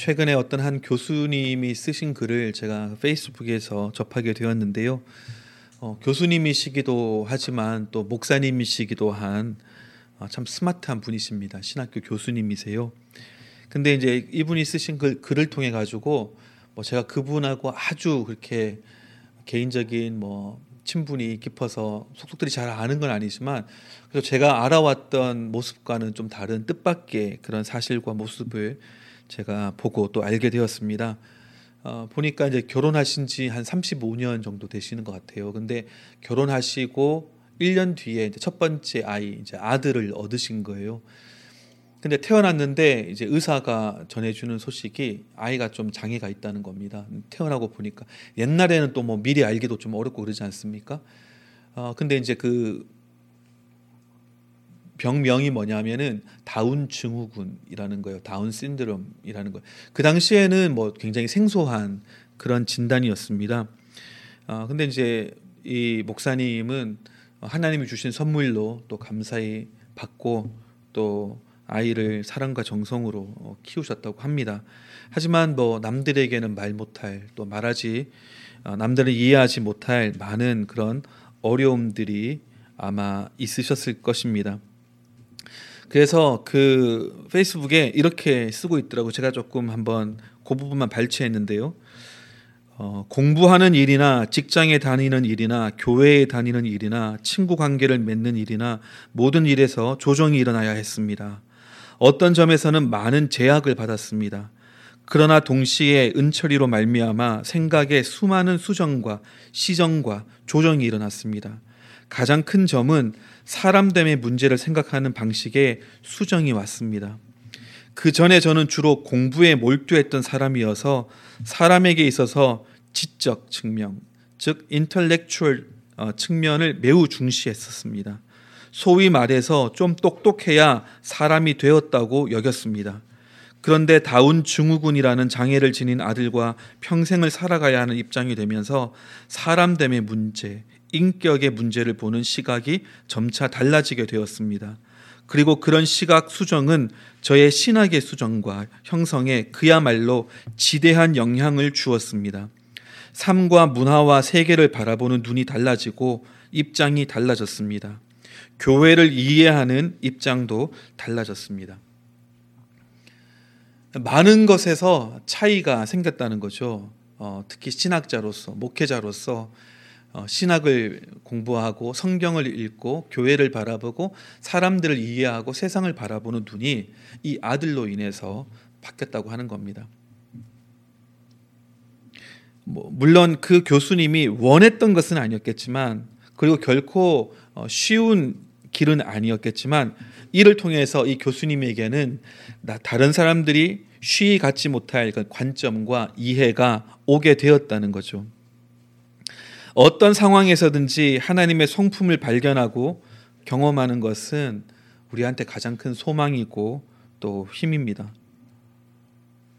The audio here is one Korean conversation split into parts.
최근에 어떤 한 교수님이 쓰신 글을 제가 페이스북에서 접하게 되었는데요. 어, 교수님이시기도 하지만 또 목사님이시기도 한참 어, 스마트한 분이십니다. 신학교 교수님이세요. 근데 이제 이분이 쓰신 글, 글을 통해 가지고 뭐 제가 그분하고 아주 그렇게 개인적인 뭐 친분이 깊어서 속속들이 잘 아는 건 아니지만 그래서 제가 알아왔던 모습과는 좀 다른 뜻밖의 그런 사실과 모습을 제가 보고 또 알게 되었습니다. 어, 보니까 이제 결혼하신 지 한 35년 정도 되시는 것 같아요. 근데 결혼하시고 1년 뒤에 이제 첫 번째 아이 이제 아들을 얻으신 거예요. 근데 태어났는데 이제 의사가 전해주는 소식이 아이가 좀 장애가 있다는 겁니다. 태어나고 보니까 옛날에는 또 뭐 미리 알기도 좀 어렵고 그러지 않습니까? 어 근데 이제 그 병명이 뭐냐면은 다운 증후군이라는 거예요. 다운 신드롬이라는 거예요. 그 당시에는 뭐 굉장히 생소한 그런 진단이었습니다. 어 근데 이제 이 목사님은 하나님이 주신 선물로 또 감사히 받고 또 아이를 사랑과 정성으로 어, 키우셨다고 합니다. 하지만 뭐 남들에게는 말 못할 또 말하지 어, 남들은 이해하지 못할 많은 그런 어려움들이 아마 있으셨을 것입니다. 그래서 그 페이스북에 이렇게 쓰고 있더라고 제가 조금 한번 그 부분만 발췌했는데요. 어, 공부하는 일이나 직장에 다니는 일이나 교회에 다니는 일이나 친구 관계를 맺는 일이나 모든 일에서 조정이 일어나야 했습니다. 어떤 점에서는 많은 제약을 받았습니다. 그러나 동시에 은철이로 말미암아 생각에 수많은 수정과 시정과 조정이 일어났습니다. 가장 큰 점은 사람됨의 문제를 생각하는 방식에 수정이 왔습니다. 그 전에 저는 주로 공부에 몰두했던 사람이어서 사람에게 있어서 지적 측면, 즉 인텔렉추얼 어, 측면을 매우 중시했었습니다. 소위 말해서 좀 똑똑해야 사람이 되었다고 여겼습니다. 그런데 다운 증후군이라는 장애를 지닌 아들과 평생을 살아가야 하는 입장이 되면서 사람됨의 문제, 인격의 문제를 보는 시각이 점차 달라지게 되었습니다. 그리고 그런 시각 수정은 저의 신학의 수정과 형성에 그야말로 지대한 영향을 주었습니다. 삶과 문화와 세계를 바라보는 눈이 달라지고 입장이 달라졌습니다. 교회를 이해하는 입장도 달라졌습니다. 많은 것에서 차이가 생겼다는 거죠. 어, 특히 신학자로서, 목회자로서 어, 신학을 공부하고 성경을 읽고 교회를 바라보고 사람들을 이해하고 세상을 바라보는 눈이 이 아들로 인해서 바뀌었다고 하는 겁니다. 뭐, 물론 그 교수님이 원했던 것은 아니었겠지만 그리고 결코 어, 쉬운 길은 아니었겠지만 이를 통해서 이 교수님에게는 다른 사람들이 쉬이 갖지 못할 그 관점과 이해가 오게 되었다는 거죠. 어떤 상황에서든지 하나님의 성품을 발견하고 경험하는 것은 우리한테 가장 큰 소망이고 또 힘입니다.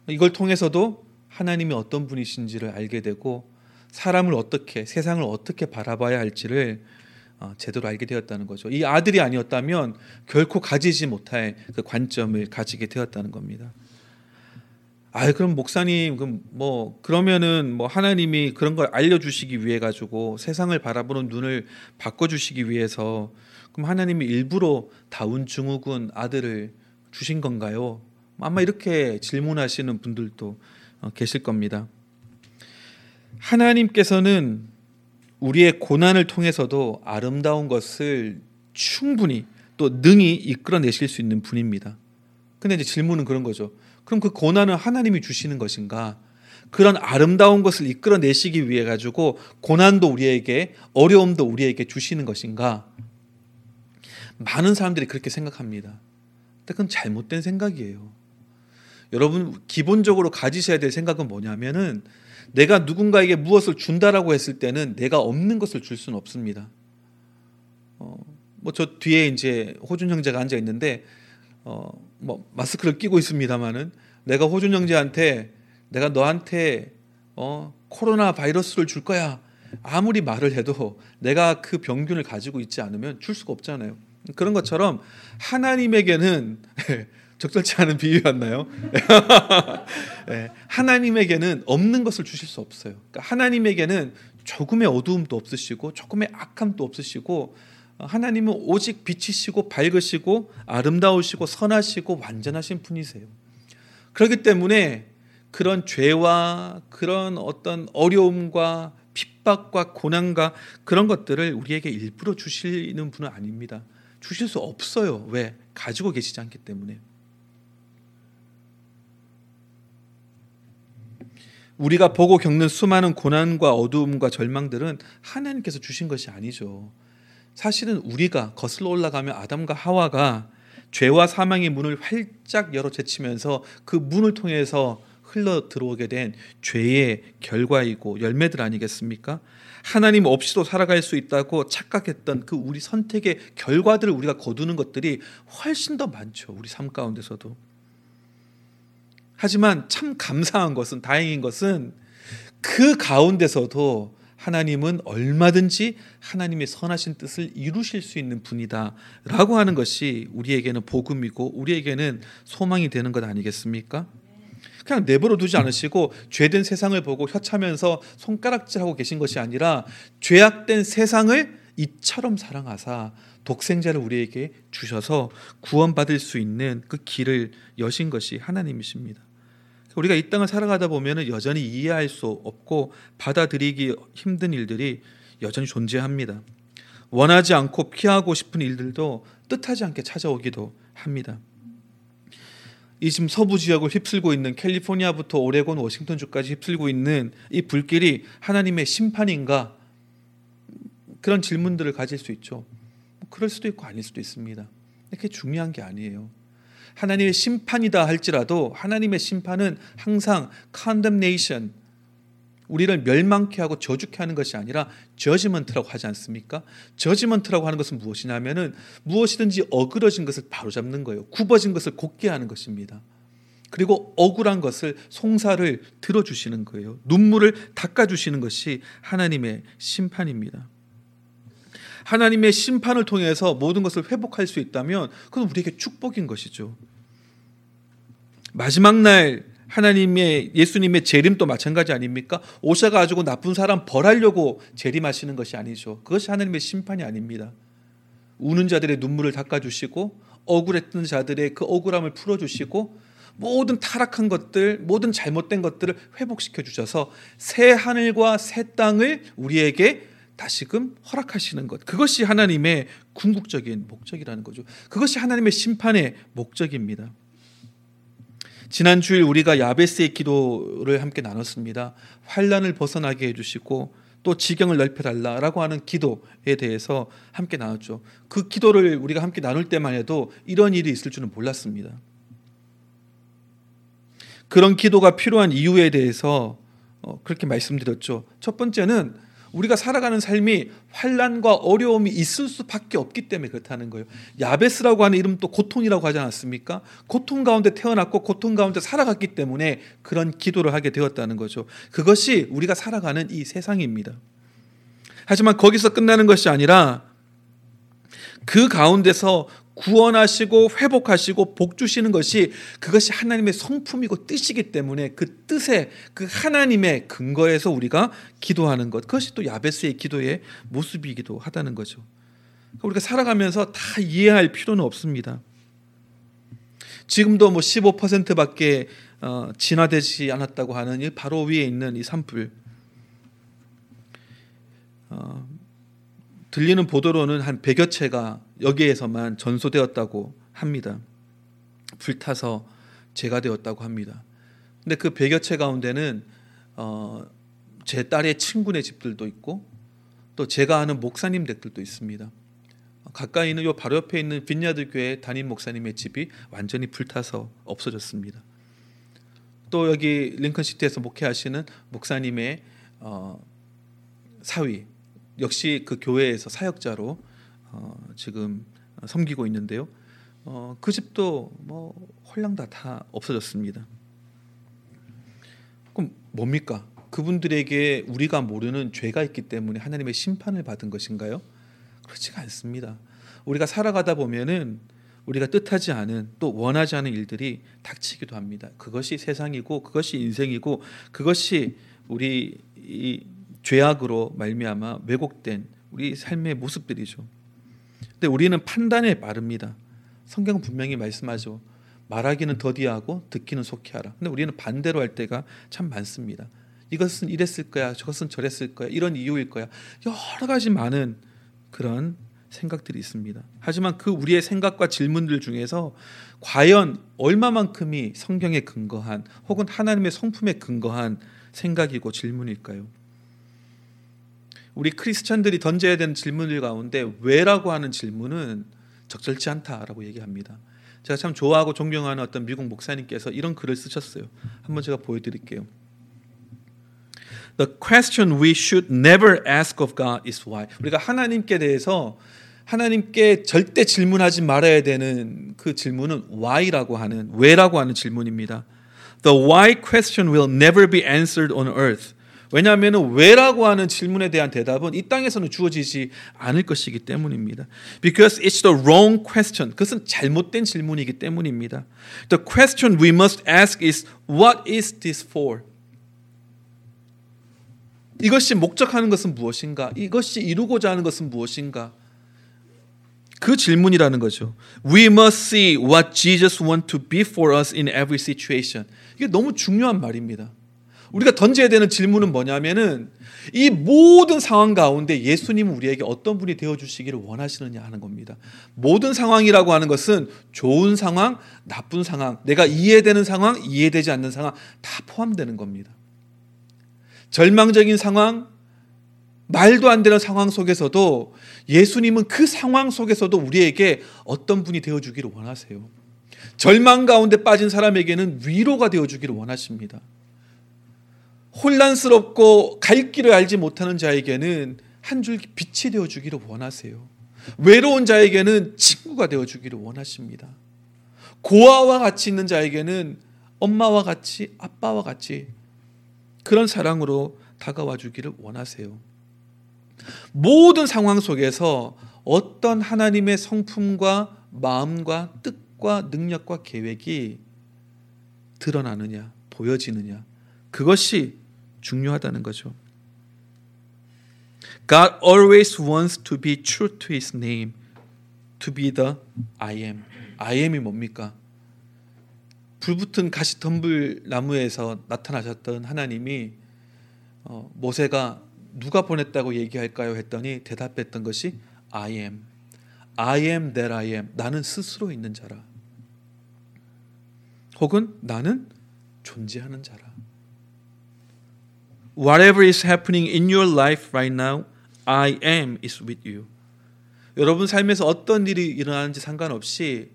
이걸 통해서도 하나님이 어떤 분이신지를 알게 되고 사람을 어떻게 세상을 어떻게 바라봐야 할지를 어, 제대로 알게 되었다는 거죠. 이 아들이 아니었다면 결코 가지지 못할 그 관점을 가지게 되었다는 겁니다. 아, 그럼 목사님, 그럼 뭐 그러면은 뭐 하나님이 그런 걸 알려주시기 위해 가지고 세상을 바라보는 눈을 바꿔주시기 위해서 그럼 하나님이 일부러 다운 증후군 아들을 주신 건가요? 아마 이렇게 질문하시는 분들도 어, 계실 겁니다. 하나님께서는 우리의 고난을 통해서도 아름다운 것을 충분히 또 능히 이끌어내실 수 있는 분입니다. 근데 이제 질문은 그런 거죠. 그럼 그 고난은 하나님이 주시는 것인가? 그런 아름다운 것을 이끌어내시기 위해 가지고 고난도 우리에게 어려움도 우리에게 주시는 것인가? 많은 사람들이 그렇게 생각합니다. 근데 그건 잘못된 생각이에요. 여러분 기본적으로 가지셔야 될 생각은 뭐냐면은 내가 누군가에게 무엇을 준다라고 했을 때는 내가 없는 것을 줄 수는 없습니다. 어, 뭐 저 뒤에 이제 호준 형제가 앉아 있는데 어, 뭐 마스크를 끼고 있습니다만은 내가 호준 형제한테 내가 너한테 어, 코로나 바이러스를 줄 거야. 아무리 말을 해도 내가 그 병균을 가지고 있지 않으면 줄 수가 없잖아요. 그런 것처럼 하나님에게는 적절치 않은 비유였나요? 네, 하나님에게는 없는 것을 주실 수 없어요. 그러니까 하나님에게는 조금의 어두움도 없으시고 조금의 악함도 없으시고 하나님은 오직 빛이시고 밝으시고 아름다우시고 선하시고 완전하신 분이세요. 그렇기 때문에 그런 죄와 그런 어떤 어려움과 핍박과 고난과 그런 것들을 우리에게 일부러 주시는 분은 아닙니다. 주실 수 없어요. 왜? 가지고 계시지 않기 때문에. 우리가 보고 겪는 수많은 고난과 어두움과 절망들은 하나님께서 주신 것이 아니죠. 사실은 우리가 거슬러 올라가면 아담과 하와가 죄와 사망의 문을 활짝 열어 제치면서 그 문을 통해서 흘러 들어오게 된 죄의 결과이고 열매들 아니겠습니까? 하나님 없이도 살아갈 수 있다고 착각했던 그 우리 선택의 결과들을 우리가 거두는 것들이 훨씬 더 많죠. 우리 삶 가운데서도. 하지만 참 감사한 것은 다행인 것은 그 가운데서도 하나님은 얼마든지 하나님의 선하신 뜻을 이루실 수 있는 분이다라고 하는 것이 우리에게는 복음이고 우리에게는 소망이 되는 것 아니겠습니까? 그냥 내버려 두지 않으시고 죄된 세상을 보고 혀차면서 손가락질하고 계신 것이 아니라 죄악된 세상을 이처럼 사랑하사 독생자를 우리에게 주셔서 구원받을 수 있는 그 길을 여신 것이 하나님이십니다. 우리가 이 땅을 살아가다 보면 여전히 이해할 수 없고 받아들이기 힘든 일들이 여전히 존재합니다. 원하지 않고 피하고 싶은 일들도 뜻하지 않게 찾아오기도 합니다. 이 지금 서부 지역을 휩쓸고 있는 캘리포니아부터 오레곤, 워싱턴주까지 휩쓸고 있는 이 불길이 하나님의 심판인가? 그런 질문들을 가질 수 있죠. 그럴 수도 있고 아닐 수도 있습니다. 그게 중요한 게 아니에요. 하나님의 심판이다 할지라도 하나님의 심판은 항상 condemnation 우리를 멸망케 하고 저주케 하는 것이 아니라 저지먼트라고 하지 않습니까? 저지먼트라고 하는 것은 무엇이냐면은 무엇이든지 어그러진 것을 바로잡는 거예요. 굽어진 것을 곧게 하는 것입니다. 그리고 억울한 것을 송사를 들어 주시는 거예요. 눈물을 닦아 주시는 것이 하나님의 심판입니다. 하나님의 심판을 통해서 모든 것을 회복할 수 있다면 그건 우리에게 축복인 것이죠. 마지막 날 하나님의 예수님의 재림도 마찬가지 아닙니까? 오셔 가지고 나쁜 사람 벌하려고 재림하시는 것이 아니죠. 그것이 하나님의 심판이 아닙니다. 우는 자들의 눈물을 닦아 주시고 억울했던 자들의 그 억울함을 풀어 주시고 모든 타락한 것들, 모든 잘못된 것들을 회복시켜 주셔서 새 하늘과 새 땅을 우리에게 다시금 허락하시는 것. 그것이 하나님의 궁극적인 목적이라는 거죠. 그것이 하나님의 심판의 목적입니다. 지난 주일 우리가 야베스의 기도를 함께 나눴습니다. 환란을 벗어나게 해 주시고 또 지경을 넓혀 달라라고 하는 기도에 대해서 함께 나눴죠. 그 기도를 우리가 함께 나눌 때만 해도 이런 일이 있을 줄은 몰랐습니다. 그런 기도가 필요한 이유에 대해서 어, 그렇게 말씀드렸죠. 첫 번째는 우리가 살아가는 삶이 환란과 어려움이 있을 수밖에 없기 때문에 그렇다는 거예요. 야베스라고 하는 이름 또 고통이라고 하지 않았습니까? 고통 가운데 태어났고 고통 가운데 살아갔기 때문에 그런 기도를 하게 되었다는 거죠. 그것이 우리가 살아가는 이 세상입니다. 하지만 거기서 끝나는 것이 아니라 그 가운데서 구원하시고 회복하시고 복 주시는 것이 그것이 하나님의 성품이고 뜻이기 때문에 그 뜻에 그 하나님의 근거에서 우리가 기도하는 것 그것이 또 야베스의 기도의 모습이기도 하다는 거죠. 그러니까 우리가 살아가면서 다 이해할 필요는 없습니다. 지금도 뭐 15%밖에 어, 진화되지 않았다고 하는 이 바로 위에 있는 이 산불. 어, 들리는 보도로는 한 100여 채가 여기에서만 전소되었다고 합니다. 불타서 재가 되었다고 합니다. 근데 그 100여 채 가운데는 어, 제 딸의 친구네 집들도 있고 또 제가 아는 목사님 댁들도 있습니다. 가까이 있는 요 바로 옆에 있는 빈야드 교회 담임 목사님의 집이 완전히 불타서 없어졌습니다. 또 여기 링컨 시티에서 목회하시는 목사님의 어, 사위 역시 그 교회에서 사역자로 어, 지금 섬기고 있는데요. 어, 그 집도 뭐 홀랑다 다 없어졌습니다. 그럼 뭡니까? 그분들에게 우리가 모르는 죄가 있기 때문에 하나님의 심판을 받은 것인가요? 그렇지가 않습니다. 우리가 살아가다 보면은 우리가 뜻하지 않은 또 원하지 않은 일들이 닥치기도 합니다. 그것이 세상이고 그것이 인생이고 그것이 우리 이 죄악으로 말미암아 왜곡된 우리 삶의 모습들이죠. 근데 우리는 판단에 빠릅니다. 성경은 분명히 말씀하죠. 말하기는 더디하고 듣기는 속히 하라. 근데 우리는 반대로 할 때가 참 많습니다. 이것은 이랬을 거야, 저것은 저랬을 거야, 이런 이유일 거야. 여러 가지 많은 그런 생각들이 있습니다. 하지만 그 우리의 생각과 질문들 중에서 과연 얼마만큼이 성경에 근거한 혹은 하나님의 성품에 근거한 생각이고 질문일까요? 우리 크리스천들이 던져야 되는 질문들 가운데 왜라고 하는 질문은 적절치 않다라고 얘기합니다. 제가 참 좋아하고 존경하는 어떤 미국 목사님께서 이런 글을 쓰셨어요. 한번 제가 보여드릴게요. The question we should never ask of God is why. 우리가 하나님께 대해서 하나님께 절대 질문하지 말아야 되는 그 질문은 why라고 하는 왜라고 하는 질문입니다. The why question will never be answered on earth. 왜냐하면 왜라고 하는 질문에 대한 대답은 이 땅에서는 주어지지 않을 것이기 때문입니다. Because it's the wrong question. 그것은 잘못된 질문이기 때문입니다. The question we must ask is what is this for? 이것이 목적하는 것은 무엇인가? 이것이 이루고자 하는 것은 무엇인가? 그 질문이라는 거죠. We must see what Jesus want to be for us in every situation. 이게 너무 중요한 말입니다. 우리가 던져야 되는 질문은 뭐냐면은 이 모든 상황 가운데 예수님은 우리에게 어떤 분이 되어 주시기를 원하시느냐 하는 겁니다. 모든 상황이라고 하는 것은 좋은 상황, 나쁜 상황, 내가 이해되는 상황, 이해되지 않는 상황 다 포함되는 겁니다. 절망적인 상황, 말도 안 되는 상황 속에서도 예수님은 그 상황 속에서도 우리에게 어떤 분이 되어 주기를 원하세요. 절망 가운데 빠진 사람에게는 위로가 되어 주기를 원하십니다. 혼란스럽고 갈 길을 알지 못하는 자에게는 한 줄 빛이 되어 주기를 원하세요. 외로운 자에게는 친구가 되어 주기를 원하십니다. 고아와 같이 있는 자에게는 엄마와 같이 아빠와 같이 그런 사랑으로 다가와 주기를 원하세요. 모든 상황 속에서 어떤 하나님의 성품과 마음과 뜻과 능력과 계획이 드러나느냐, 보여지느냐, 그것이 중요하다는 거죠. God always wants to be true to his name, to be the I am. I am이 뭡니까? 불붙은 가시덤불 나무에서 나타나셨던 하나님이 어, 모세가 누가 보냈다고 얘기할까요? 했더니 대답했던 것이 I am. I am that I am. 나는 스스로 있는 자라. 혹은 나는 존재하는 자라. Whatever is happening in your life right now, I am is with you. 여러분 삶에서 어떤 일이 일어나는지 상관없이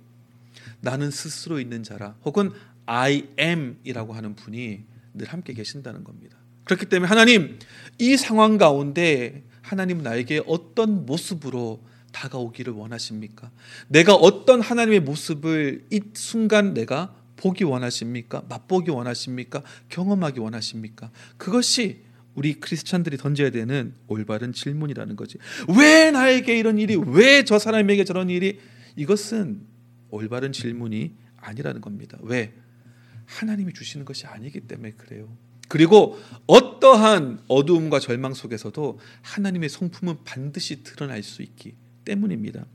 나는 스스로 있는 자라 혹은 I am이라고 하는 분이 늘 함께 계신다는 겁니다. 그렇기 때문에 하나님 이 상황 가운데 하나님 나에게 어떤 모습으로 다가오기를 원하십니까? 내가 어떤 하나님의 모습을 이 순간 내가 보기 원하십니까? 맛보기 원하십니까? 경험하기 원하십니까? 그것이 우리 크리스찬들이 던져야 되는 올바른 질문이라는 거지. 왜 나에게 이런 일이, 왜 저 사람에게 저런 일이? 이것은 올바른 질문이 아니라는 겁니다. 왜? 하나님이 주시는 것이 아니기 때문에 그래요. 그리고 어떠한 어두움과 절망 속에서도 하나님의 성품은 반드시 드러날 수 있기 때문입니다.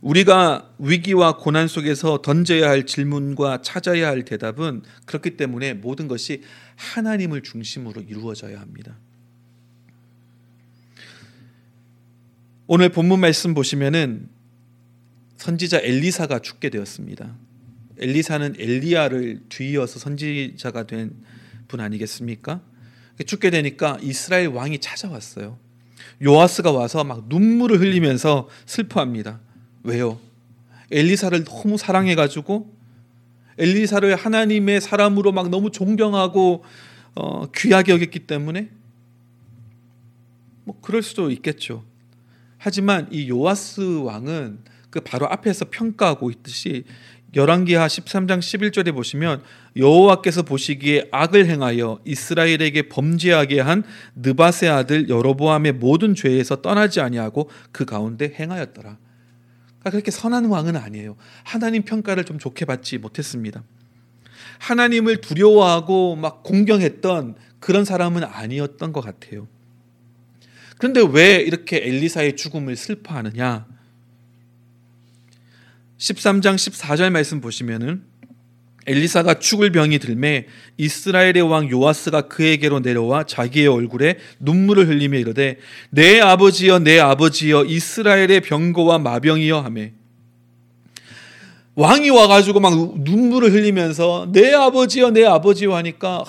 우리가 위기와 고난 속에서 던져야 할 질문과 찾아야 할 대답은 그렇기 때문에 모든 것이 하나님을 중심으로 이루어져야 합니다. 오늘 본문 말씀 보시면은 선지자 엘리사가 죽게 되었습니다. 엘리사는 엘리야를 뒤이어서 선지자가 된 분 아니겠습니까? 죽게 되니까 이스라엘 왕이 찾아왔어요. 요아스가 와서 막 눈물을 흘리면서 슬퍼합니다. 왜요? 엘리사를 너무 사랑해 가지고 엘리사를 하나님의 사람으로 막 너무 존경하고 어, 귀하게 여겼기 때문에 뭐 그럴 수도 있겠죠. 하지만 이 요아스 왕은 그 바로 앞에서 평가하고 있듯이 열왕기하 13장 11절에 보시면 여호와께서 보시기에 악을 행하여 이스라엘에게 범죄하게 한 느바세 아들 여로보암의 모든 죄에서 떠나지 아니하고 그 가운데 행하였더라. 그러니까 그렇게 선한 왕은 아니에요. 하나님 평가를 좀 좋게 받지 못했습니다. 하나님을 두려워하고 막 공경했던 그런 사람은 아니었던 것 같아요. 그런데 왜 이렇게 엘리사의 죽음을 슬퍼하느냐? 13장 14절 말씀 보시면은 엘리사가 죽을 병이 들매 이스라엘의 왕 요아스가 그에게로 내려와 자기의 얼굴에 눈물을 흘리며 이르되 내 아버지여 내 아버지여 이스라엘의 병거와 마병이여 하매 왕이 와가지고 막 눈물을 흘리면서 내 아버지여 내 아버지여 하니까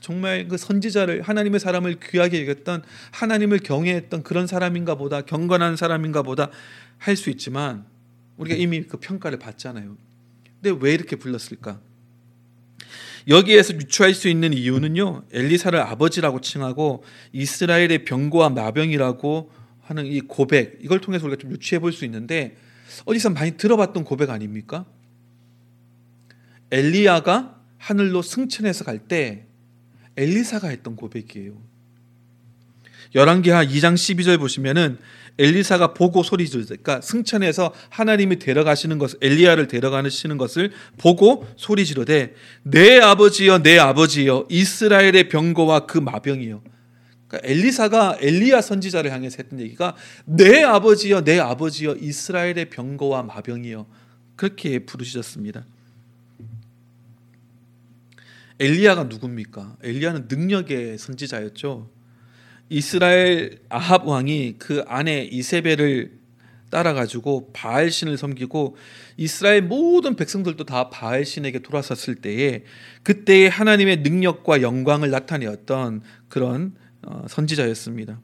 정말 그 선지자를 하나님의 사람을 귀하게 여겼던 하나님을 경외했던 그런 사람인가 보다 경건한 사람인가 보다 할 수 있지만 우리가 이미 그 평가를 받잖아요. 근데 왜 이렇게 불렀을까? 여기에서 유추할 수 있는 이유는요. 엘리사를 아버지라고 칭하고 이스라엘의 병고와 마병이라고 하는 이 고백 이걸 통해서 우리가 좀 유추해 볼 수 있는데 어디서 많이 들어봤던 고백 아닙니까? 엘리야가 하늘로 승천해서 갈 때 엘리사가 했던 고백이에요. 열왕기하 2장 12절 보시면은 엘리사가 보고 소리 지르 그러니까 승천해서 하나님이 데려가시는 것 엘리야를 데려가시는 것을 보고 소리 지르되 내 아버지여 내 아버지여 이스라엘의 병거와 그 마병이여 그러니까 엘리사가 엘리야 선지자를 향해서 했던 얘기가 내 아버지여 내 아버지여 이스라엘의 병거와 마병이여 그렇게 부르셨습니다. 엘리야가 누굽니까? 엘리야는 능력의 선지자였죠. 이스라엘 아합 왕이 그 아내 이세벨을 따라 가지고 바알 신을 섬기고 이스라엘 모든 백성들도 다 바알 신에게 돌아섰을 때에 그때의 하나님의 능력과 영광을 나타내었던 그런 어, 선지자였습니다.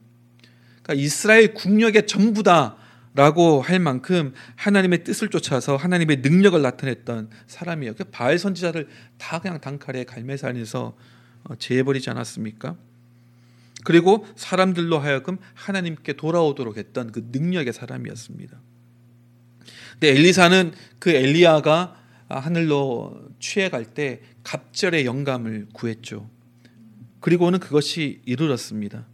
그러니까 이스라엘 국력의 전부다라고 할 만큼 하나님의 뜻을 쫓아서 하나님의 능력을 나타냈던 사람이에요. 그 바알 선지자를 다 그냥 단칼에 갈매산에서 어, 제해버리지 않았습니까? 그리고 사람들로 하여금 하나님께 돌아오도록 했던 그 능력의 사람이었습니다. 근데 엘리사는 그 엘리야가 하늘로 취해 갈 때 갑절의 영감을 구했죠. 그리고는 그것이 이르렀습니다.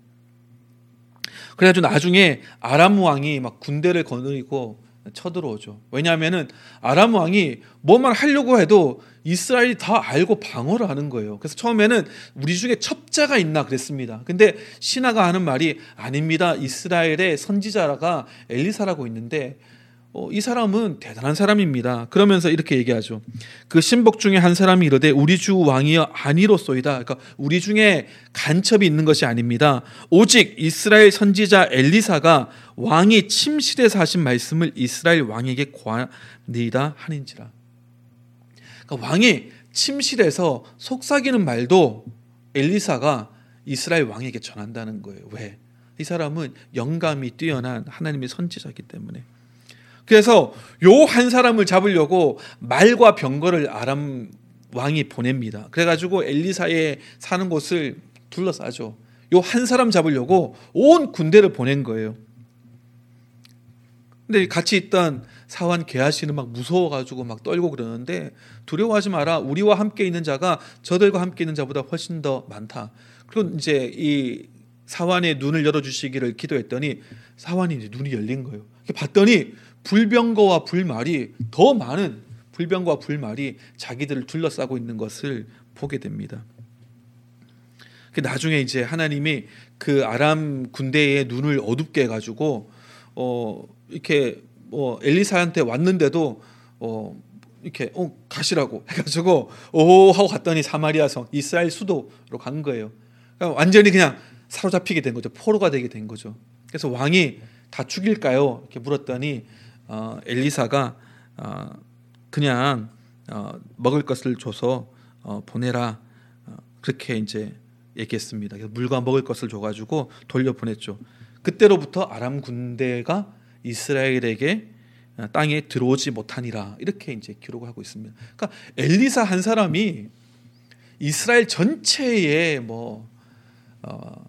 그래가지고 나중에 아람 왕이 막 군대를 거느리고 쳐들어오죠. 왜냐하면은 아람 왕이 뭐만 하려고 해도 이스라엘이 다 알고 방어를 하는 거예요. 그래서 처음에는 우리 중에 첩자가 있나 그랬습니다. 근데 신하가 하는 말이 아닙니다. 이스라엘의 선지자가 엘리사라고 있는데 어, 이 사람은 대단한 사람입니다. 그러면서 이렇게 얘기하죠. 그 신복 중에 한 사람이 이르되 우리 주 왕이여 아니로소이다. 그러니까 우리 중에 간첩이 있는 것이 아닙니다. 오직 이스라엘 선지자 엘리사가 왕이 침실에서 하신 말씀을 이스라엘 왕에게 관리다 하는지라. 그러니까 왕이 침실에서 속삭이는 말도 엘리사가 이스라엘 왕에게 전한다는 거예요. 왜? 이 사람은 영감이 뛰어난 하나님의 선지자이기 때문에. 그래서 요 한 사람을 잡으려고 말과 병거를 아람 왕이 보냅니다. 그래가지고 엘리사의 사는 곳을 둘러싸죠. 요 한 사람 잡으려고 온 군대를 보낸 거예요. 근데 같이 있던 사환 게하시는 막 무서워가지고 막 떨고 그러는데 두려워하지 마라. 우리와 함께 있는 자가 저들과 함께 있는 자보다 훨씬 더 많다. 그리고 이제 이 사환의 눈을 열어주시기를 기도했더니 사환이 이제 눈이 열린 거예요. 봤더니 불병거와 불말이 더 많은 불병과 불말이 자기들을 둘러싸고 있는 것을 보게 됩니다. 그 나중에 이제 하나님이 그 아람 군대의 눈을 어둡게 해가지고 어 이렇게 뭐 엘리사한테 왔는데도 어 이렇게 어 가시라고 해가지고 오 하고 갔더니 사마리아 성 이스라엘 수도로 간 거예요. 그러니까 완전히 그냥 사로잡히게 된 거죠. 포로가 되게 된 거죠. 그래서 왕이 다 죽일까요? 이렇게 물었더니 어, 엘리사가 어, 그냥 어, 먹을 것을 줘서 어, 보내라 어, 그렇게 이제 얘기했습니다. 물과 먹을 것을 줘가지고 돌려 보냈죠. 그때로부터 아람 군대가 이스라엘에게 어, 땅에 들어오지 못하니라 이렇게 이제 기록을 하고 있습니다. 그러니까 엘리사 한 사람이 이스라엘 전체의 뭐 어,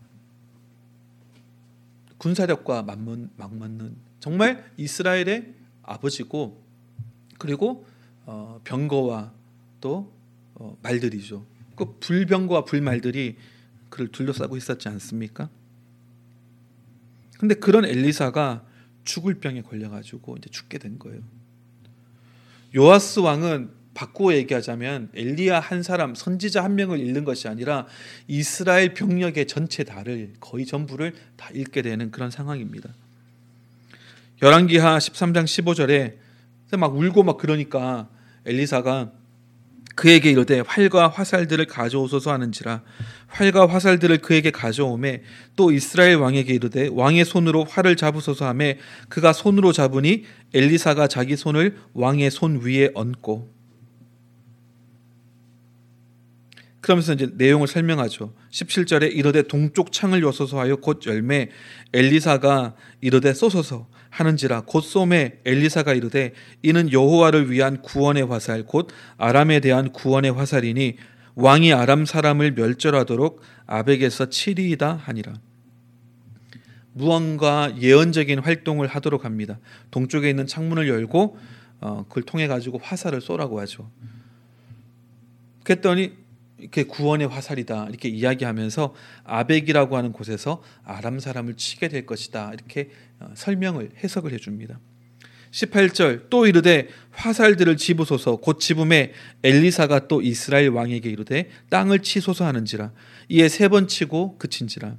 군사력과 맞는, 맞는 정말 이스라엘의 아버지고 그리고 어, 병거와 또 어, 말들이죠. 그 불병거와 불말들이 그를 둘러싸고 있었지 않습니까? 근데 그런 엘리사가 죽을 병에 걸려가지고 이제 죽게 된 거예요. 요아스 왕은 바꾸어 얘기하자면 엘리야 한 사람 선지자 한 명을 잃는 것이 아니라 이스라엘 병력의 전체 다를 거의 전부를 다 잃게 되는 그런 상황입니다. 열왕기하 13장 15절에 막 울고 막 그러니까 엘리사가 그에게 이르되 활과 화살들을 가져오소서 하는지라 활과 화살들을 그에게 가져오매 또 이스라엘 왕에게 이르되 왕의 손으로 활을 잡으소서 하매 그가 손으로 잡으니 엘리사가 자기 손을 왕의 손 위에 얹고 그러면서 이제 내용을 설명하죠. 17절에 이르되 동쪽 창을 여소서 하여 곧 열매 엘리사가 이르되 쏘소서 하는지라 곧 쏘매 엘리사가 이르되 이는 여호와를 위한 구원의 화살 곧 아람에 대한 구원의 화살이니 왕이 아람 사람을 멸절하도록 아벡에서 치리이다 하니라. 무언가 예언적인 활동을 하도록 합니다. 동쪽에 있는 창문을 열고 어, 그걸 통해 가지고 화살을 쏘라고 하죠. 그랬더니 이렇게 구원의 화살이다 이렇게 이야기하면서 아벡이라고 하는 곳에서 아람 사람을 치게 될 것이다 이렇게 어, 설명을 해석을 해줍니다. 18절 또 이르되 화살들을 집으소서 곧 집음에 엘리사가 또 이스라엘 왕에게 이르되 땅을 치소서 하는지라 이에 세 번 치고 그친지라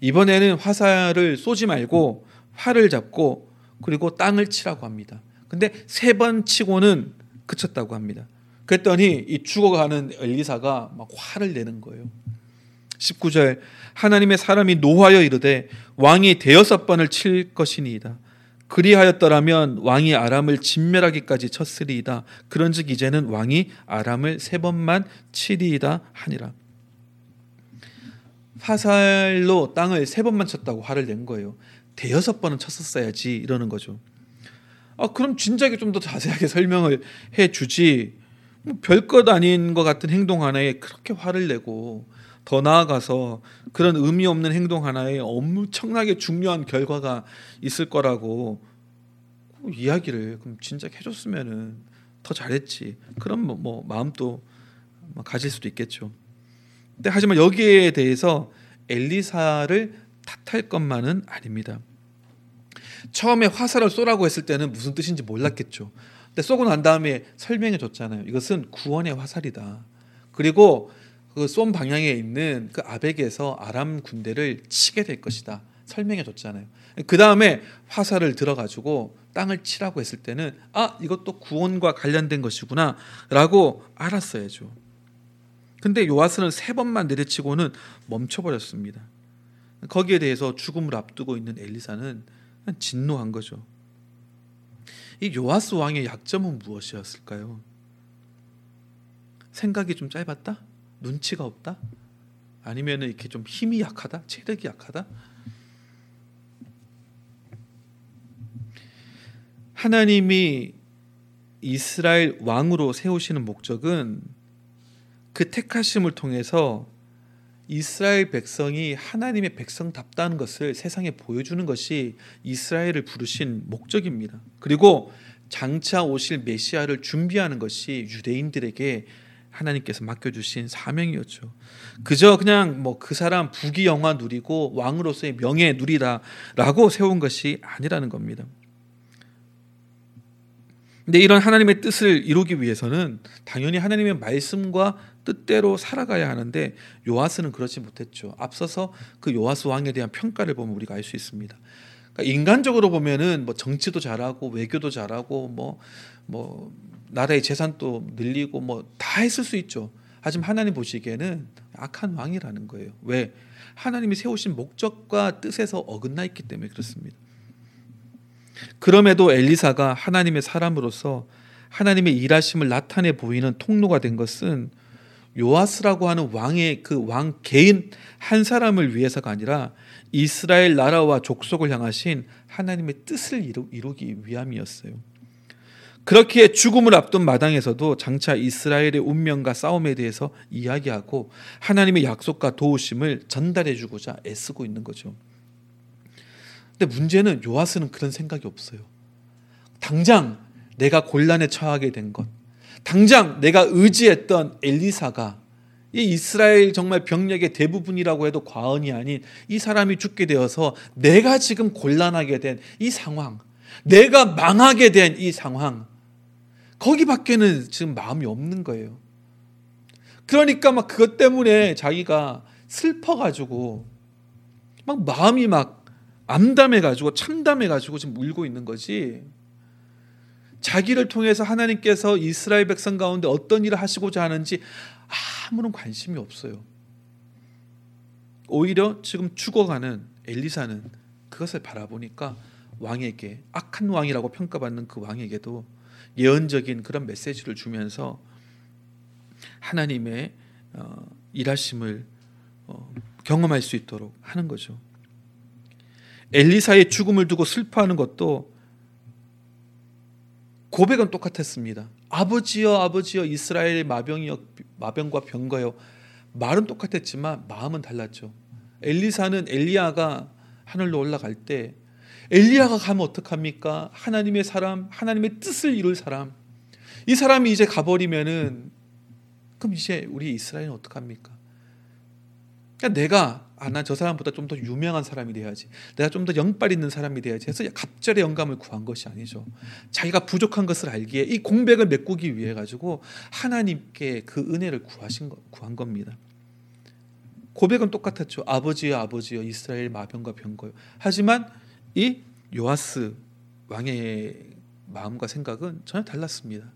이번에는 화살을 쏘지 말고 활을 잡고 그리고 땅을 치라고 합니다. 근데 세 번 치고는 그쳤다고 합니다. 그랬더니 이 죽어가는 엘리사가 막 화를 내는 거예요. 19절 하나님의 사람이 노하여 이르되 왕이 대여섯 번을 칠 것이니이다. 그리하였더라면 왕이 아람을 진멸하기까지 쳤으리이다. 그런즉 이제는 왕이 아람을 세 번만 치리이다 하니라. 화살로 땅을 세 번만 쳤다고 화를 낸 거예요. 대여섯 번은 쳤었어야지 이러는 거죠. 아 그럼 진작에 좀 더 자세하게 설명을 해 주지. 뭐 별것 아닌 것 같은 행동 하나에 그렇게 화를 내고 더 나아가서 그런 의미 없는 행동 하나에 엄청나게 중요한 결과가 있을 거라고 이야기를 그럼 진작 해줬으면은 더 잘했지. 그런 뭐, 뭐 마음도 가질 수도 있겠죠. 근데 하지만 여기에 대해서 엘리사를 탓할 것만은 아닙니다. 처음에 화살을 쏘라고 했을 때는 무슨 뜻인지 몰랐겠죠. 근데 쏘고 난 다음에 설명해 줬잖아요. 이것은 구원의 화살이다. 그리고 그 쏜 방향에 있는 그 아벡에서 아람 군대를 치게 될 것이다. 설명해 줬잖아요. 그 다음에 화살을 들어가지고 땅을 치라고 했을 때는 아 이것도 구원과 관련된 것이구나라고 알았어야죠. 근데 요아스는 세 번만 내려치고는 멈춰버렸습니다. 거기에 대해서 죽음을 앞두고 있는 엘리사는 진노한 거죠. 이 요아스 왕의 약점은 무엇이었을까요? 생각이 좀 짧았다? 눈치가 없다? 아니면 이렇게 좀 힘이 약하다? 체력이 약하다? 하나님이 이스라엘 왕으로 세우시는 목적은 그 택하심을 통해서 이스라엘 백성이 하나님의 백성답다는 것을 세상에 보여주는 것이 이스라엘을 부르신 목적입니다. 그리고 장차 오실 메시아를 준비하는 것이 유대인들에게 하나님께서 맡겨주신 사명이었죠. 그저 그냥 뭐 그 사람 부귀 영화 누리고 왕으로서의 명예 누리다라고 세운 것이 아니라는 겁니다. 근데 이런 하나님의 뜻을 이루기 위해서는 당연히 하나님의 말씀과 뜻대로 살아가야 하는데 요아스는 그렇지 못했죠. 앞서서 그 요아스 왕에 대한 평가를 보면 우리가 알 수 있습니다. 그러니까 인간적으로 보면은 뭐 정치도 잘하고 외교도 잘하고 뭐뭐 뭐 나라의 재산도 늘리고 뭐 다 했을 수 있죠. 하지만 하나님 보시기에는 악한 왕이라는 거예요. 왜? 하나님이 세우신 목적과 뜻에서 어긋나 있기 때문에 그렇습니다. 그럼에도 엘리사가 하나님의 사람으로서 하나님의 일하심을 나타내 보이는 통로가 된 것은 요아스라고 하는 왕의 그 왕 개인 한 사람을 위해서가 아니라 이스라엘 나라와 족속을 향하신 하나님의 뜻을 이루, 이루 기 위함이었어요. 그렇게 죽음을 앞둔 마당에서도 장차 이스라엘의 운명과 싸움에 대해서 이야기하고 하나님의 약속과 도우심을 전달해 주고자 애쓰고 있는 거죠. 근데 문제는 요아스는 그런 생각이 없어요. 당장 내가 곤란에 처하게 된 것, 당장 내가 의지했던 엘리사가 이 이스라엘 정말 병력의 대부분이라고 해도 과언이 아닌 이 사람이 죽게 되어서 내가 지금 곤란하게 된 이 상황, 내가 망하게 된 이 상황, 거기밖에는 지금 마음이 없는 거예요. 그러니까 막 그것 때문에 자기가 슬퍼가지고 막 마음이 막 암담해가지고 참담해가지고 지금 울고 있는 거지. 자기를 통해서 하나님께서 이스라엘 백성 가운데 어떤 일을 하시고자 하는지 아무런 관심이 없어요. 오히려 지금 죽어가는 엘리사는 그것을 바라보니까 왕에게 악한 왕이라고 평가받는 그 왕에게도 예언적인 그런 메시지를 주면서 하나님의 어, 일하심을 어, 경험할 수 있도록 하는 거죠. 엘리사의 죽음을 두고 슬퍼하는 것도 고백은 똑같았습니다. 아버지여 아버지여 이스라엘의 마병이여 마병과 병거여 말은 똑같았지만 마음은 달랐죠. 엘리사는 엘리야가 하늘로 올라갈 때 엘리야가 가면 어떡합니까? 하나님의 사람, 하나님의 뜻을 이룰 사람. 이 사람이 이제 가버리면은 그럼 이제 우리 이스라엘은 어떡합니까? 그러니까 내가 아, 난 저 사람보다 좀 더 유명한 사람이 돼야지. 내가 좀 더 영빨 있는 사람이 돼야지 해서 갑절의 영감을 구한 것이 아니죠. 자기가 부족한 것을 알기에 이 공백을 메꾸기 위해 가지고 하나님께 그 은혜를 구하신 거, 구한 겁니다. 고백은 똑같았죠. 아버지여 아버지여 이스라엘 마병과 병거요. 하지만 이 요아스 왕의 마음과 생각은 전혀 달랐습니다.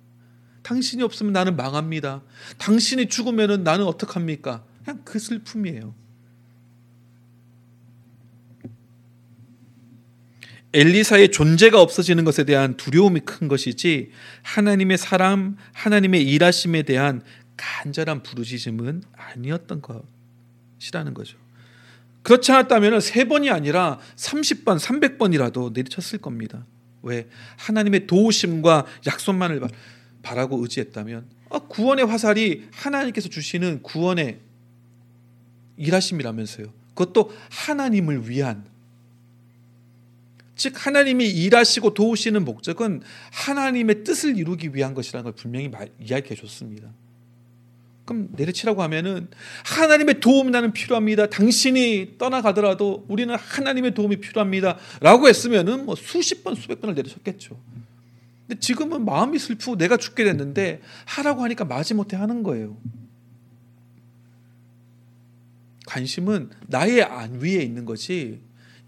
당신이 없으면 나는 망합니다. 당신이 죽으면 나는 어떡합니까? 그냥 그 슬픔이에요. 엘리사의 존재가 없어지는 것에 대한 두려움이 큰 것이지 하나님의 사람, 하나님의 일하심에 대한 간절한 부르짖음은 아니었던 것이라는 거죠. 그렇지 않았다면 세 번이 아니라 30번, 300번이라도 내리쳤을 겁니다. 왜? 하나님의 도우심과 약속만을 바라고 의지했다면 아, 구원의 화살이 하나님께서 주시는 구원의 일하심이라면서요. 그것도 하나님을 위한 즉 하나님이 일하시고 도우시는 목적은 하나님의 뜻을 이루기 위한 것이라는 걸 분명히 이야기해 줬습니다. 그럼 내려치라고 하면은 하나님의 도움이 나는 필요합니다. 당신이 떠나가더라도 우리는 하나님의 도움이 필요합니다.라고 했으면은 뭐 수십 번 수백 번을 내려쳤겠죠. 근데 지금은 마음이 슬프고 내가 죽게 됐는데 하라고 하니까 마지못해 하는 거예요. 관심은 나의 안 위에 있는 것이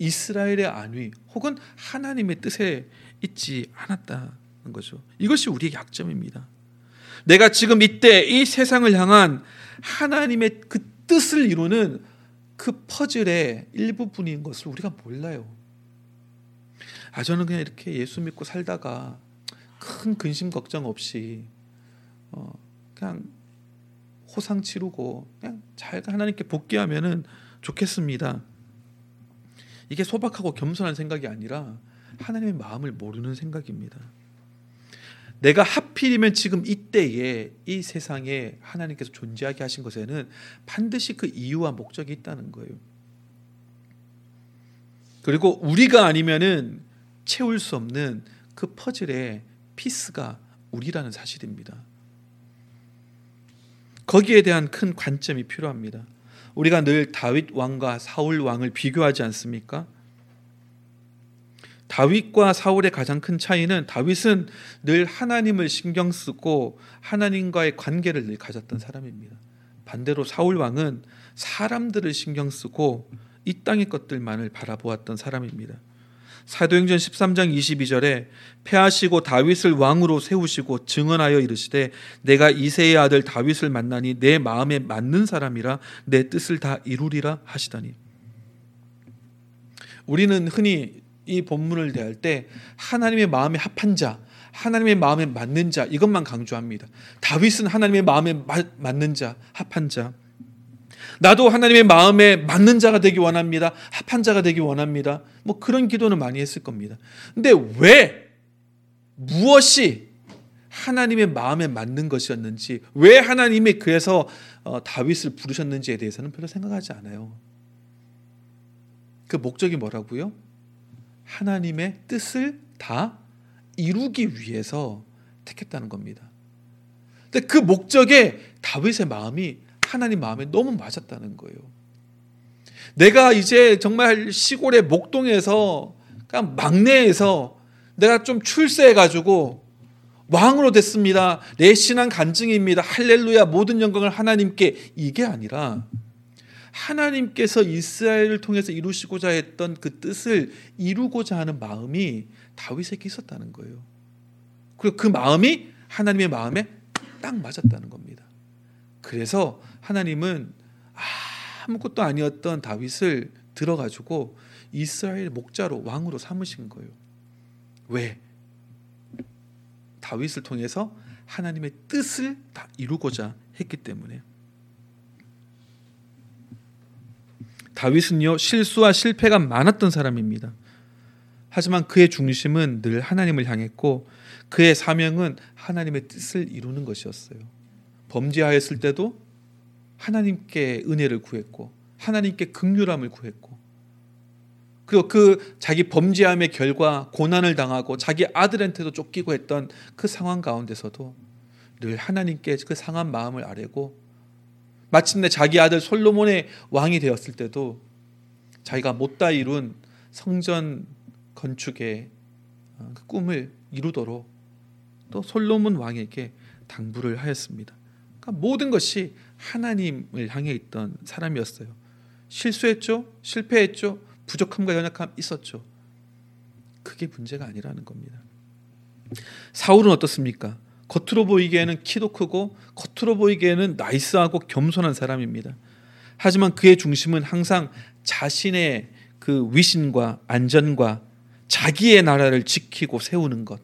이스라엘의 안위 혹은 하나님의 뜻에 있지 않았다는 거죠. 이것이 우리의 약점입니다. 내가 지금 이때 이 세상을 향한 하나님의 그 뜻을 이루는 그 퍼즐의 일부분인 것을 우리가 몰라요. 아 저는 그냥 이렇게 예수 믿고 살다가 큰 근심 걱정 없이 어, 그냥 호상 치르고 그냥 잘 하나님께 복귀하면은 좋겠습니다. 이게 소박하고 겸손한 생각이 아니라 하나님의 마음을 모르는 생각입니다. 내가 하필이면 지금 이때에 이 세상에 하나님께서 존재하게 하신 것에는 반드시 그 이유와 목적이 있다는 거예요. 그리고 우리가 아니면은 채울 수 없는 그 퍼즐의 피스가 우리라는 사실입니다. 거기에 대한 큰 관점이 필요합니다. 우리가 늘 다윗 왕과 사울 왕을 비교하지 않습니까? 다윗과 사울의 가장 큰 차이는 다윗은 늘 하나님을 신경 쓰고 하나님과의 관계를 늘 가졌던 사람입니다. 반대로 사울 왕은 사람들을 신경 쓰고 이 땅의 것들만을 바라보았던 사람입니다. 사도행전 13장 22절에 패하시고 다윗을 왕으로 세우시고 증언하여 이르시되 내가 이세의 아들 다윗을 만나니 내 마음에 맞는 사람이라 내 뜻을 다 이루리라 하시더니 우리는 흔히 이 본문을 대할 때 하나님의 마음에 합한 자, 하나님의 마음에 맞는 자 이것만 강조합니다. 다윗은 하나님의 마음에 맞는 자, 합한 자. 나도 하나님의 마음에 맞는 자가 되기 원합니다. 합한 자가 되기 원합니다. 뭐 그런 기도는 많이 했을 겁니다. 근데 왜 무엇이 하나님의 마음에 맞는 것이었는지, 왜 하나님이 그래서 어, 다윗을 부르셨는지에 대해서는 별로 생각하지 않아요. 그 목적이 뭐라고요? 하나님의 뜻을 다 이루기 위해서 택했다는 겁니다. 근데 그 목적에 다윗의 마음이 하나님 마음에 너무 맞았다는 거예요. 내가 이제 정말 시골의 목동에서 그냥 막내에서 내가 좀 출세해가지고 왕으로 됐습니다. 내 신앙 간증입니다. 할렐루야 모든 영광을 하나님께 이게 아니라 하나님께서 이스라엘을 통해서 이루시고자 했던 그 뜻을 이루고자 하는 마음이 다윗에게 있었다는 거예요. 그리고 그 마음이 하나님의 마음에 딱 맞았다는 겁니다. 그래서 하나님은 아무것도 아니었던 다윗을 들어가지고 이스라엘 목자로 왕으로 삼으신 거예요. 왜? 다윗을 통해서 하나님의 뜻을 다 이루고자 했기 때문에. 다윗은요 실수와 실패가 많았던 사람입니다. 하지만 그의 중심은 늘 하나님을 향했고 그의 사명은 하나님의 뜻을 이루는 것이었어요. 범죄하였을 때도 하나님께 은혜를 구했고 하나님께 극률함을 구했고 그리고 그 자기 범죄함의 결과 고난을 당하고 자기 아들한테도 쫓기고 했던 그 상황 가운데서도 늘 하나님께 그 상한 마음을 아뢰고 마침내 자기 아들 솔로몬의 왕이 되었을 때도 자기가 못다 이룬 성전 건축의 어, 그 꿈을 이루도록 또 솔로몬 왕에게 당부를 하였습니다. 그러니까 모든 것이 하나님을 향해 있던 사람이었어요. 실수했죠, 실패했죠, 부족함과 연약함 있었죠. 그게 문제가 아니라는 겁니다. 사울은 어떻습니까? 겉으로 보이기에는 키도 크고 겉으로 보이기에는 나이스하고 겸손한 사람입니다. 하지만 그의 중심은 항상 자신의 그 위신과 안전과 자기의 나라를 지키고 세우는 것.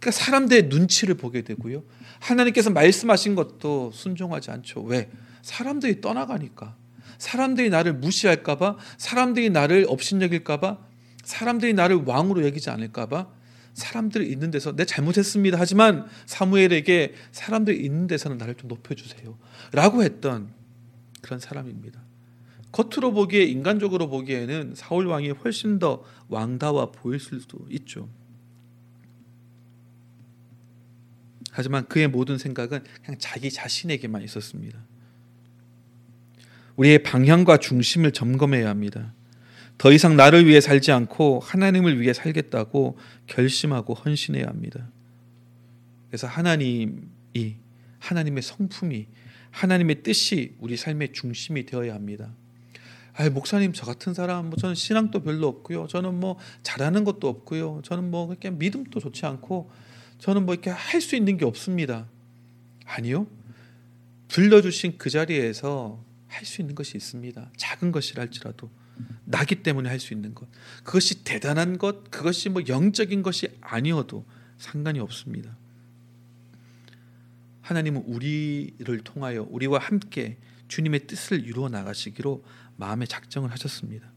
그러니까 사람들의 눈치를 보게 되고요. 하나님께서 말씀하신 것도 순종하지 않죠. 왜? 사람들이 떠나가니까. 사람들이 나를 무시할까봐, 사람들이 나를 업신여길까봐, 사람들이 나를 왕으로 여기지 않을까봐, 사람들이 있는 데서 내 잘못했습니다. 하지만 사무엘에게 사람들이 있는 데서는 나를 좀 높여주세요. 라고 했던 그런 사람입니다. 겉으로 보기에 인간적으로 보기에는 사울 왕이 훨씬 더 왕다워 보일 수도 있죠. 하지만 그의 모든 생각은 그냥 자기 자신에게만 있었습니다. 우리의 방향과 중심을 점검해야 합니다. 더 이상 나를 위해 살지 않고 하나님을 위해 살겠다고 결심하고 헌신해야 합니다. 그래서 하나님이 하나님의 성품이 하나님의 뜻이 우리 삶의 중심이 되어야 합니다. 아, 목사님 저 같은 사람 뭐 저는 신앙도 별로 없고요. 저는 뭐 잘하는 것도 없고요. 저는 뭐 그냥 믿음도 좋지 않고 저는 뭐 이렇게 할 수 있는 게 없습니다. 아니요. 불러주신 그 자리에서 할 수 있는 것이 있습니다. 작은 것이랄지라도 나기 때문에 할 수 있는 것. 그것이 대단한 것, 그것이 뭐 영적인 것이 아니어도 상관이 없습니다. 하나님은 우리를 통하여 우리와 함께 주님의 뜻을 이루어 나가시기로 마음의 작정을 하셨습니다.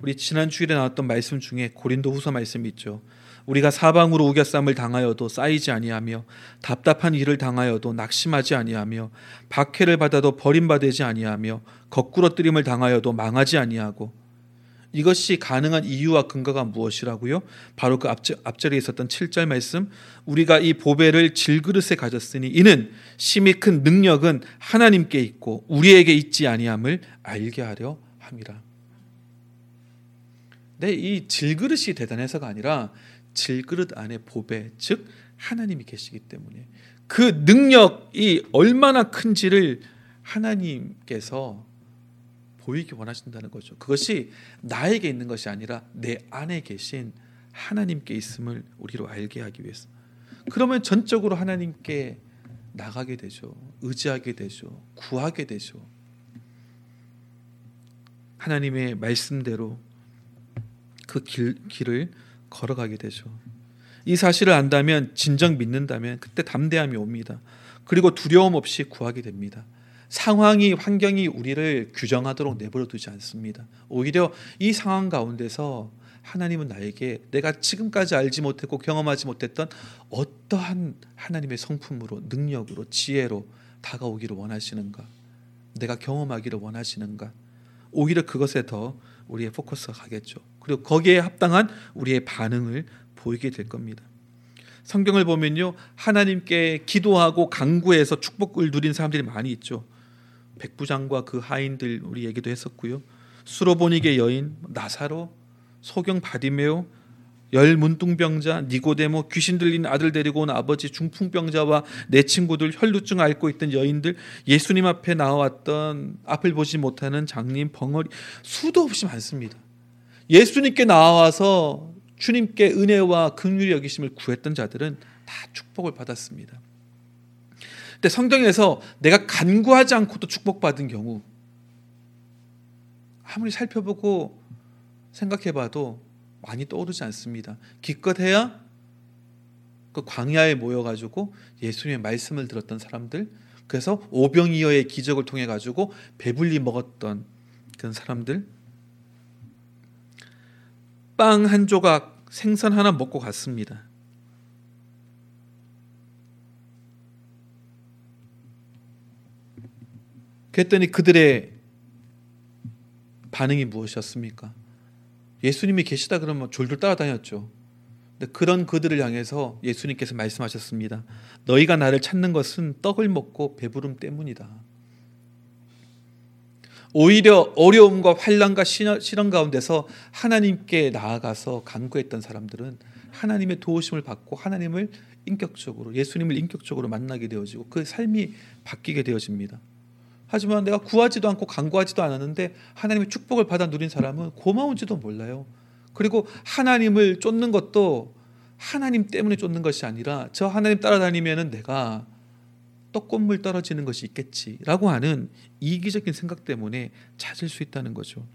우리 지난 주일에 나왔던 말씀 중에 고린도후서 말씀이 있죠. 우리가 사방으로 우겨쌈을 당하여도 쌓이지 아니하며 답답한 일을 당하여도 낙심하지 아니하며 박해를 받아도 버림받지 아니하며 거꾸로 뜨림을 당하여도 망하지 아니하고 이것이 가능한 이유와 근거가 무엇이라고요? 바로 그 앞절에 있었던 7절 말씀 우리가 이 보배를 질그릇에 가졌으니 이는 심히 큰 능력은 하나님께 있고 우리에게 있지 아니함을 알게 하려 함이라. 네, 이 질그릇이 대단해서가 아니라 질그릇 안에 보배, 즉 하나님이 계시기 때문에 그 능력이 얼마나 큰지를 하나님께서 보이기 원하신다는 거죠. 그것이 나에게 있는 것이 아니라 내 안에 계신 하나님께 있음을 우리로 알게 하기 위해서. 그러면 전적으로 하나님께 나가게 되죠. 의지하게 되죠. 구하게 되죠. 하나님의 말씀대로 그 길, 길을 걸어가게 되죠. 이 사실을 안다면 진정 믿는다면 그때 담대함이 옵니다. 그리고 두려움 없이 구하게 됩니다. 상황이 환경이 우리를 규정하도록 내버려 두지 않습니다. 오히려 이 상황 가운데서 하나님은 나에게 내가 지금까지 알지 못했고 경험하지 못했던 어떠한 하나님의 성품으로 능력으로 지혜로 다가오기를 원하시는가? 내가 경험하기를 원하시는가? 오히려 그것에 더 우리의 포커스가 가겠죠. 그리고 거기에 합당한 우리의 반응을 보이게 될 겁니다. 성경을 보면요. 하나님께 기도하고 강구해서 축복을 누린 사람들이 많이 있죠. 백부장과 그 하인들 우리 얘기도 했었고요. 수로보닉의 여인 나사로, 소경 바디메오, 열 문둥병자, 니고데모, 귀신 들린 아들 데리고 온 아버지 중풍병자와 내 친구들 혈루증 앓고 있던 여인들, 예수님 앞에 나왔던 앞을 보지 못하는 장님 벙어리 수도 없이 많습니다. 예수님께 나와서 주님께 은혜와 긍휼히 여기심을 구했던 자들은 다 축복을 받았습니다. 근데 성경에서 내가 간구하지 않고도 축복받은 경우 아무리 살펴보고 생각해봐도 많이 떠오르지 않습니다. 기껏해야 그 광야에 모여가지고 예수님의 말씀을 들었던 사람들, 그래서 오병이어의 기적을 통해 가지고 배불리 먹었던 그런 사람들, 빵 한 조각, 생선 하나 먹고 갔습니다. 그랬더니 그들의 반응이 무엇이었습니까? 예수님이 계시다 그러면 졸졸 따라다녔죠. 근데 그런 그들을 향해서 예수님께서 말씀하셨습니다. 너희가 나를 찾는 것은 떡을 먹고 배부름 때문이다. 오히려 어려움과 환란과 시련 가운데서 하나님께 나아가서 간구했던 사람들은 하나님의 도우심을 받고 하나님을 인격적으로 예수님을 인격적으로 만나게 되어지고 그 삶이 바뀌게 되어집니다. 하지만 내가 구하지도 않고 간구하지도 않았는데 하나님의 축복을 받아 누린 사람은 고마운지도 몰라요. 그리고 하나님을 쫓는 것도 하나님 때문에 쫓는 것이 아니라 저 하나님 따라다니면은 내가 떡국물 떨어지는 것이 있겠지라고 하는 이기적인 생각 때문에 찾을 수 있다는 거죠.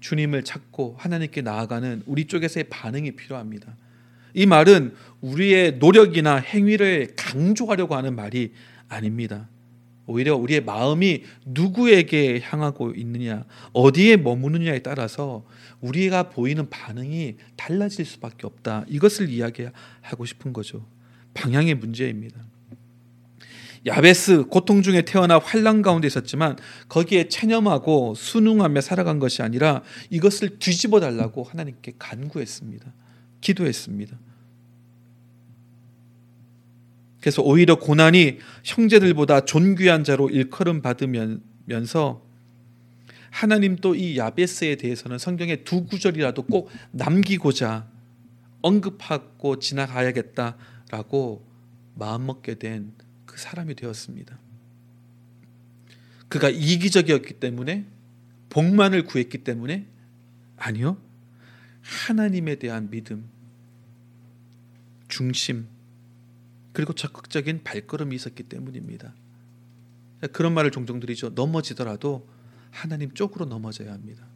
주님을 찾고 하나님께 나아가는 우리 쪽에서의 반응이 필요합니다. 이 말은 우리의 노력이나 행위를 강조하려고 하는 말이 아닙니다. 오히려 우리의 마음이 누구에게 향하고 있느냐, 어디에 머무느냐에 따라서 우리가 보이는 반응이 달라질 수밖에 없다. 이것을 이야기하고 싶은 거죠. 방향의 문제입니다. 야베스 고통 중에 태어나 환란 가운데 있었지만 거기에 체념하고 순응하며 살아간 것이 아니라 이것을 뒤집어 달라고 하나님께 간구했습니다. 기도했습니다. 그래서 오히려 고난이 형제들보다 존귀한 자로 일컬음 받으면서 하나님 또 이 야베스에 대해서는 성경에 두 구절이라도 꼭 남기고자 언급하고 지나가야겠다 라고 마음먹게 된 그 사람이 되었습니다. 그가 이기적이었기 때문에 복만을 구했기 때문에 아니요. 하나님에 대한 믿음, 중심, 그리고 적극적인 발걸음이 있었기 때문입니다. 그런 말을 종종 드리죠. 넘어지더라도 하나님 쪽으로 넘어져야 합니다.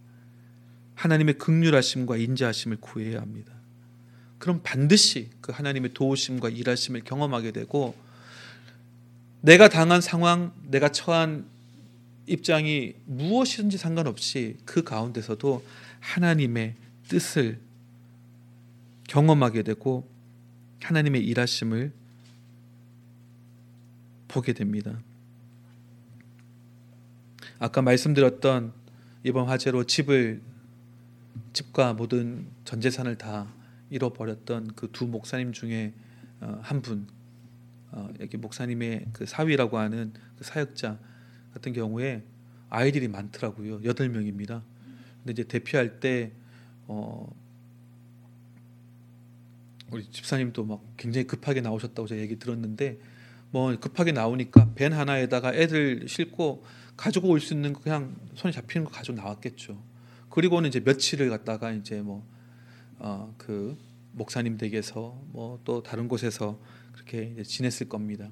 하나님의 극률하심과 인자하심을 구해야 합니다. 그럼 반드시 그 하나님의 도우심과 일하심을 경험하게 되고 내가 당한 상황, 내가 처한 입장이 무엇이든지 상관없이 그 가운데서도 하나님의 뜻을 경험하게 되고 하나님의 일하심을 보게 됩니다. 아까 말씀드렸던 이번 화재로 집을 집과 모든 전 재산을 다 잃어버렸던 그 두 목사님 중에 어, 한 분, 어, 여기 목사님의 그 사위라고 하는 그 사역자 같은 경우에 아이들이 많더라고요. 여덟 명입니다. 근데 이제 대피할 때 어, 우리 집사님도 막 굉장히 급하게 나오셨다고 제가 얘기 들었는데 뭐 급하게 나오니까 벤 하나에다가 애들 싣고 가지고 올 수 있는 거 그냥 손에 잡히는 거 가지고 나왔겠죠. 그리고는 이제 며칠을 갔다가 이제 뭐 어 그 목사님 댁에서 뭐 또 다른 곳에서 그렇게 지냈을 겁니다.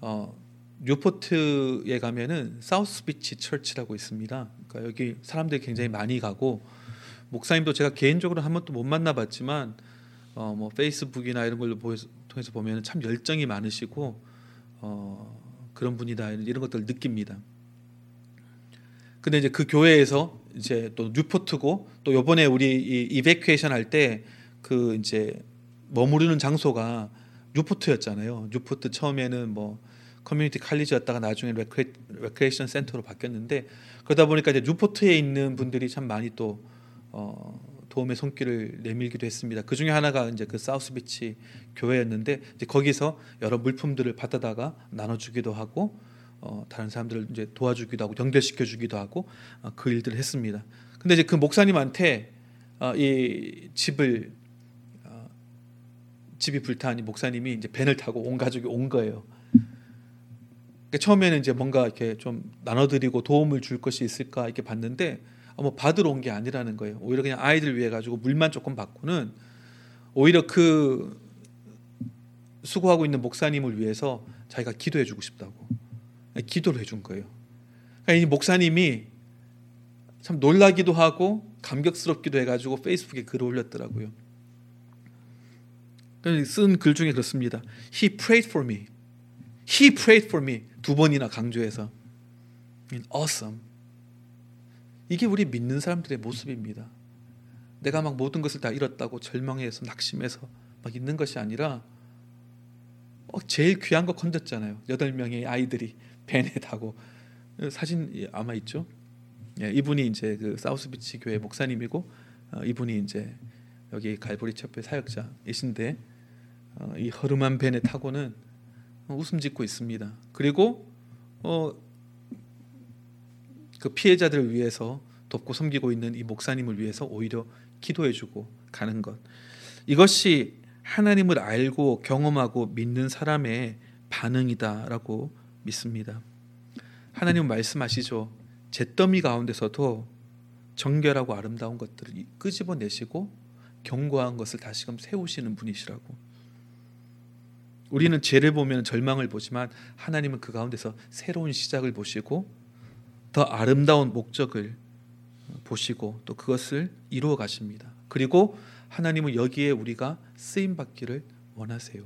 어 뉴포트에 가면은 사우스 비치 철치라고 있습니다. 그러니까 여기 사람들이 굉장히 많이 가고 목사님도 제가 개인적으로 한 번도 못 만나봤지만 어 뭐 페이스북이나 이런 걸로 통해서 보면 참 열정이 많으시고 어, 그런 분이다 이런 것들을 느낍니다. 근데 이제 그 교회에서 이제 또 뉴포트고 또 요번에 우리 이 evacuation 할 때 그 이제 머무르는 장소가 뉴포트였잖아요. 뉴포트 처음에는 뭐 커뮤니티 칼리지였다가 나중에 레크레, 레크레이션 센터로 바뀌었는데 그러다 보니까 이제 뉴포트에 있는 분들이 참 많이 또 어, 도움의 손길을 내밀기도 했습니다. 그 중에 하나가 이제 그 사우스비치 교회였는데 이제 거기서 여러 물품들을 받아다가 나눠주기도 하고 어, 다른 사람들을 이제 도와주기도 하고 연결시켜 주기도 하고 어, 그 일들을 했습니다. 근데 이제 그 목사님한테 어, 이 집을 어, 집이 불타니 목사님이 이제 밴을 타고 온 가족이 온 거예요. 그러니까 처음에는 이제 뭔가 이렇게 좀 나눠드리고 도움을 줄 것이 있을까 이렇게 봤는데 어, 뭐 받으러 온 게 아니라는 거예요. 오히려 그냥 아이들 위해 가지고 물만 조금 받고는 오히려 그 수고하고 있는 목사님을 위해서 자기가 기도해 주고 싶다고 기도를 해준 거예요. 그러니까 이 목사님이 참 놀라기도 하고 감격스럽기도 해가지고 페이스북에 글을 올렸더라고요. 쓴 글 중에 그렇습니다. He prayed for me. He prayed for me. 두 번이나 강조해서. Awesome. 이게 우리 믿는 사람들의 모습입니다. 내가 막 모든 것을 다 잃었다고 절망해서 낙심해서 막 있는 것이 아니라 어, 제일 귀한 거 건졌잖아요. 여덟 명의 아이들이 벤에 타고 사진 아마 있죠. 예, 이분이 이제 그 사우스비치 교회 목사님이고 어, 이분이 이제 여기 갈보리 첩회 사역자이신데 어, 이 허름한 벤에 타고는 웃음 짓고 있습니다. 그리고 어, 그 피해자들을 위해서 돕고 섬기고 있는 이 목사님을 위해서 오히려 기도해주고 가는 것 이것이 하나님을 알고 경험하고 믿는 사람의 반응이다라고 믿습니다. 하나님은 말씀하시죠. 잿더미 가운데서도 정결하고 아름다운 것들을 끄집어내시고 견고한 것을 다시금 세우시는 분이시라고. 우리는 죄를 보면 절망을 보지만 하나님은 그 가운데서 새로운 시작을 보시고 더 아름다운 목적을 보시고 또 그것을 이루어 가십니다. 그리고 하나님은 여기에 우리가 쓰임 받기를 원하세요.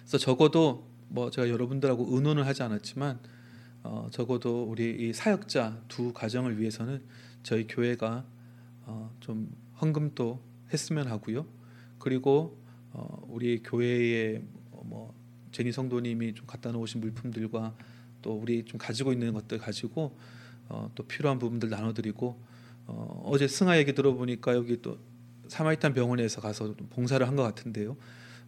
그래서 적어도 뭐 제가 여러분들하고 의논을 하지 않았지만 어, 적어도 우리 이 사역자 두 가정을 위해서는 저희 교회가 어, 좀 헌금도 했으면 하고요. 그리고 어, 우리 교회에 뭐 제니 성도님이 좀 갖다 놓으신 물품들과 또 우리 좀 가지고 있는 것들 가지고 어, 또 필요한 부분들 나눠드리고 어, 어제 승아 얘기 들어보니까 여기 또 사마리탄 병원에서 가서 봉사를 한 것 같은데요.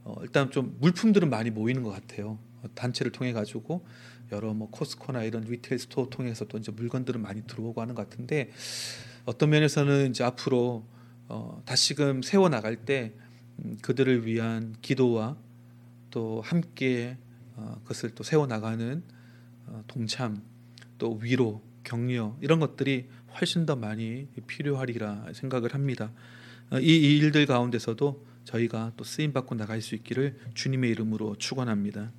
어, 일단 좀 물품들은 많이 모이는 것 같아요. 단체를 통해 가지고 여러 뭐 Costco나 이런 retail store 통해서 또 이제 물건들은 많이 들어오고 하는 것 같은데 어떤 면에서는 이제 앞으로 어, 다시금 세워 나갈 때 음, 그들을 위한 기도와 또 함께 어, 그것을 또 세워 나가는 어, 동참 또 위로 격려 이런 것들이 훨씬 더 많이 필요하리라 생각을 합니다. 어, 이, 이 일들 가운데서도 저희가 또 쓰임 받고 나갈 수 있기를 주님의 이름으로 축원합니다.